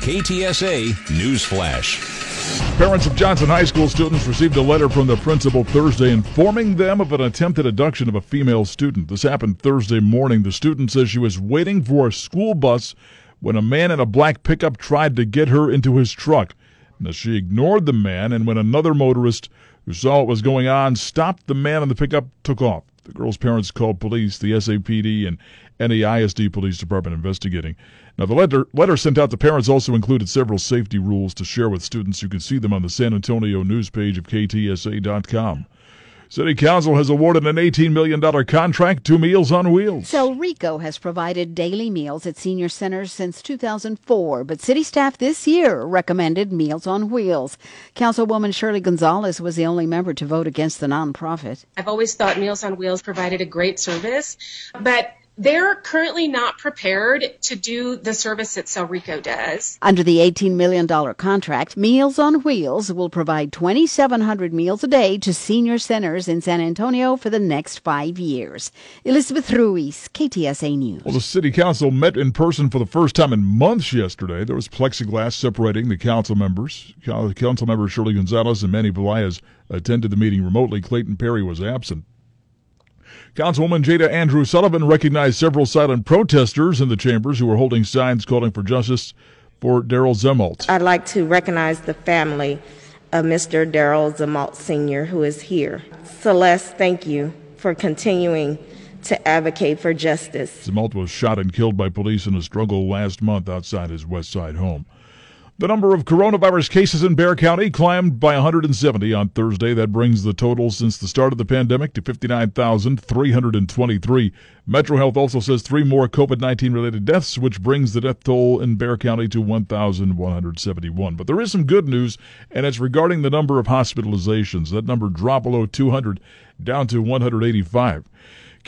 KTSA Newsflash. Parents of Johnson High School students received a letter from the principal Thursday informing them of an attempted abduction of a female student. This happened Thursday morning. The student says she was waiting for a school bus when a man in a black pickup tried to get her into his truck. Now, she ignored the man, and when another motorist who saw what was going on stopped the man in the pickup, took off. The girl's parents called police, the SAPD, and NEISD Police Department investigating. Now, the letter, letter sent out to parents also included several safety rules to share with students. You can see them on the San Antonio news page of KTSA.com. City Council has awarded an $18 million contract to Meals on Wheels. Celrico has provided daily meals at senior centers since 2004, but city staff this year recommended Meals on Wheels. Councilwoman Shirley Gonzalez was the only member to vote against the nonprofit. I've always thought Meals on Wheels provided a great service, but they're currently not prepared to do the service that Celrico does. Under the $18 million contract, Meals on Wheels will provide 2,700 meals a day to senior centers in San Antonio for the next five years. Elizabeth Ruiz, KTSA News. Well, the city council met in person for the first time in months yesterday. There was plexiglass separating the council members. Council members Shirley Gonzalez and Manny Pelaez attended the meeting remotely. Clayton Perry was absent. Councilwoman Jada Andrew Sullivan recognized several silent protesters in the chambers who were holding signs calling for justice for Daryl Zemault. I'd like to recognize the family of Mr. Daryl Zemault Sr., who is here. Celeste, thank you for continuing to advocate for justice. Zemault was shot and killed by police in a struggle last month outside his West Side home. The number of coronavirus cases in Bexar County climbed by 170 on Thursday. That brings the total since the start of the pandemic to 59,323. Metro Health also says three more COVID 19 related deaths, which brings the death toll in Bexar County to 1,171. But there is some good news, and it's regarding the number of hospitalizations. That number dropped below 200, down to 185.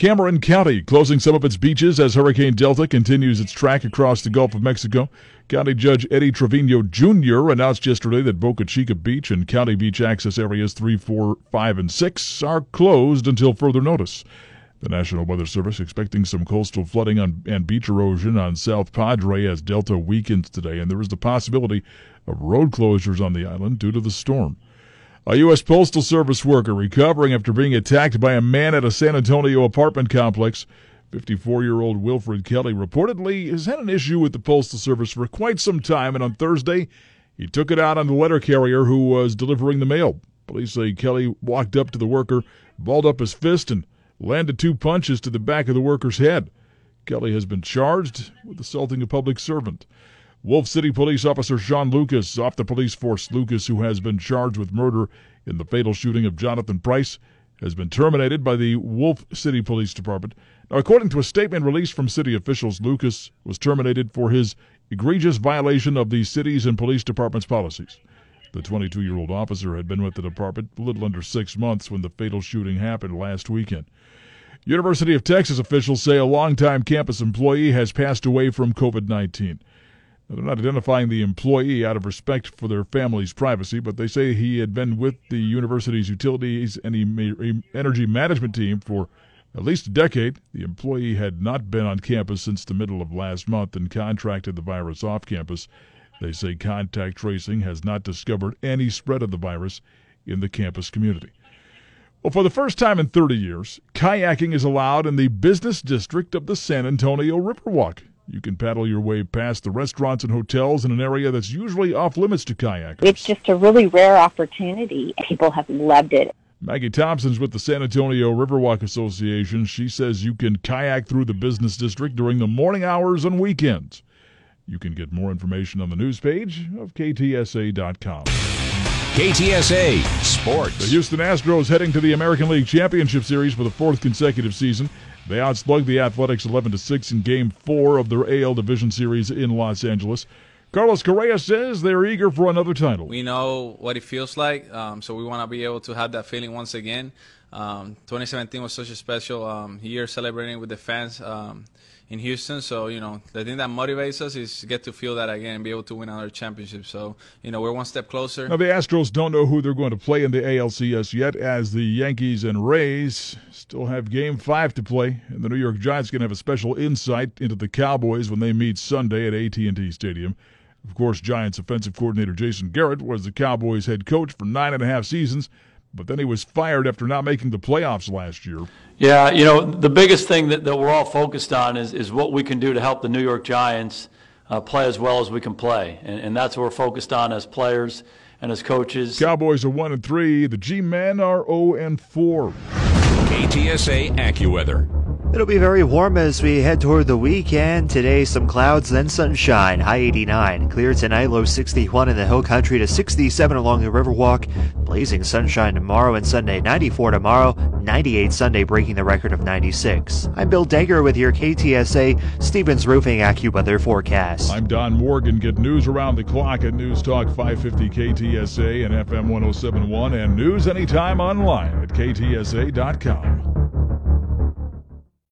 Cameron County closing some of its beaches as Hurricane Delta continues its track across the Gulf of Mexico. County Judge Eddie Trevino Jr. announced yesterday that Boca Chica Beach and County Beach access areas 3, 4, 5, and 6 are closed until further notice. The National Weather Service expecting some coastal flooding on, and beach erosion on South Padre as Delta weakens today, and there is the possibility of road closures on the island due to the storm. A U.S. Postal Service worker recovering after being attacked by a man at a San Antonio apartment complex. 54 year old Wilfred Kelly reportedly has had an issue with the Postal Service for quite some time, and on Thursday, he took it out on the letter carrier who was delivering the mail. Police say Kelly walked up to the worker, balled up his fist, and landed two punches to the back of the worker's head. Kelly has been charged with assaulting a public servant. Wolfe City Police Officer Shaun Lucas off the police force. Lucas, who has been charged with murder in the fatal shooting of Jonathan Price, has been terminated by the Wolfe City Police Department. Now, according to a statement released from city officials, Lucas was terminated for his egregious violation of the city's and police department's policies. The 22 year old officer had been with the department a little under six months when the fatal shooting happened last weekend. University of Texas officials say a longtime campus employee has passed away from COVID 19. They're not identifying the employee out of respect for their family's privacy, but they say he had been with the university's utilities and energy management team for at least a decade. The employee had not been on campus since the middle of last month and contracted the virus off campus. They say contact tracing has not discovered any spread of the virus in the campus community. Well, for the first time in 30 years, kayaking is allowed in the business district of the San Antonio Riverwalk. You can paddle your way past the restaurants and hotels in an area that's usually off limits to kayakers. It's just a really rare opportunity. People have loved it. Maggie Thompson's with the San Antonio Riverwalk Association. She says you can kayak through the business district during the morning hours and weekends. You can get more information on the news page of KTSA.com. KTSA Sports. The Houston Astros heading to the American League Championship Series for the fourth consecutive season. They outslugged the Athletics 11 to 6 in Game 4 of their AL Division Series in Los Angeles. Carlos Correa says they're eager for another title. We know what it feels like, um, so we want to be able to have that feeling once again. Um, 2017 was such a special um, year celebrating with the fans um, in Houston. So, you know, the thing that motivates us is get to feel that again and be able to win another championship. So, you know, we're one step closer. Now, the Astros don't know who they're going to play in the ALCS yet, as the Yankees and Rays still have game five to play. And the New York Giants to have a special insight into the Cowboys when they meet Sunday at AT&T Stadium. Of course, Giants offensive coordinator Jason Garrett was the Cowboys head coach for nine and a half seasons but then he was fired after not making the playoffs last year. Yeah, you know, the biggest thing that, that we're all focused on is, is what we can do to help the New York Giants uh, play as well as we can play. And, and that's what we're focused on as players and as coaches. Cowboys are 1 and 3. The G Men are 0 and 4. KTSA AccuWeather. It'll be very warm as we head toward the weekend. Today, some clouds, then sunshine. High 89. Clear tonight, low 61 in the hill country to 67 along the Riverwalk. Blazing sunshine tomorrow and Sunday, 94 tomorrow, 98 Sunday, breaking the record of 96. I'm Bill Degger with your KTSA Stevens Roofing AccuWeather forecast. I'm Don Morgan. Get news around the clock at News Talk 550 KTSA and FM 1071 and news anytime online at KTSA.com.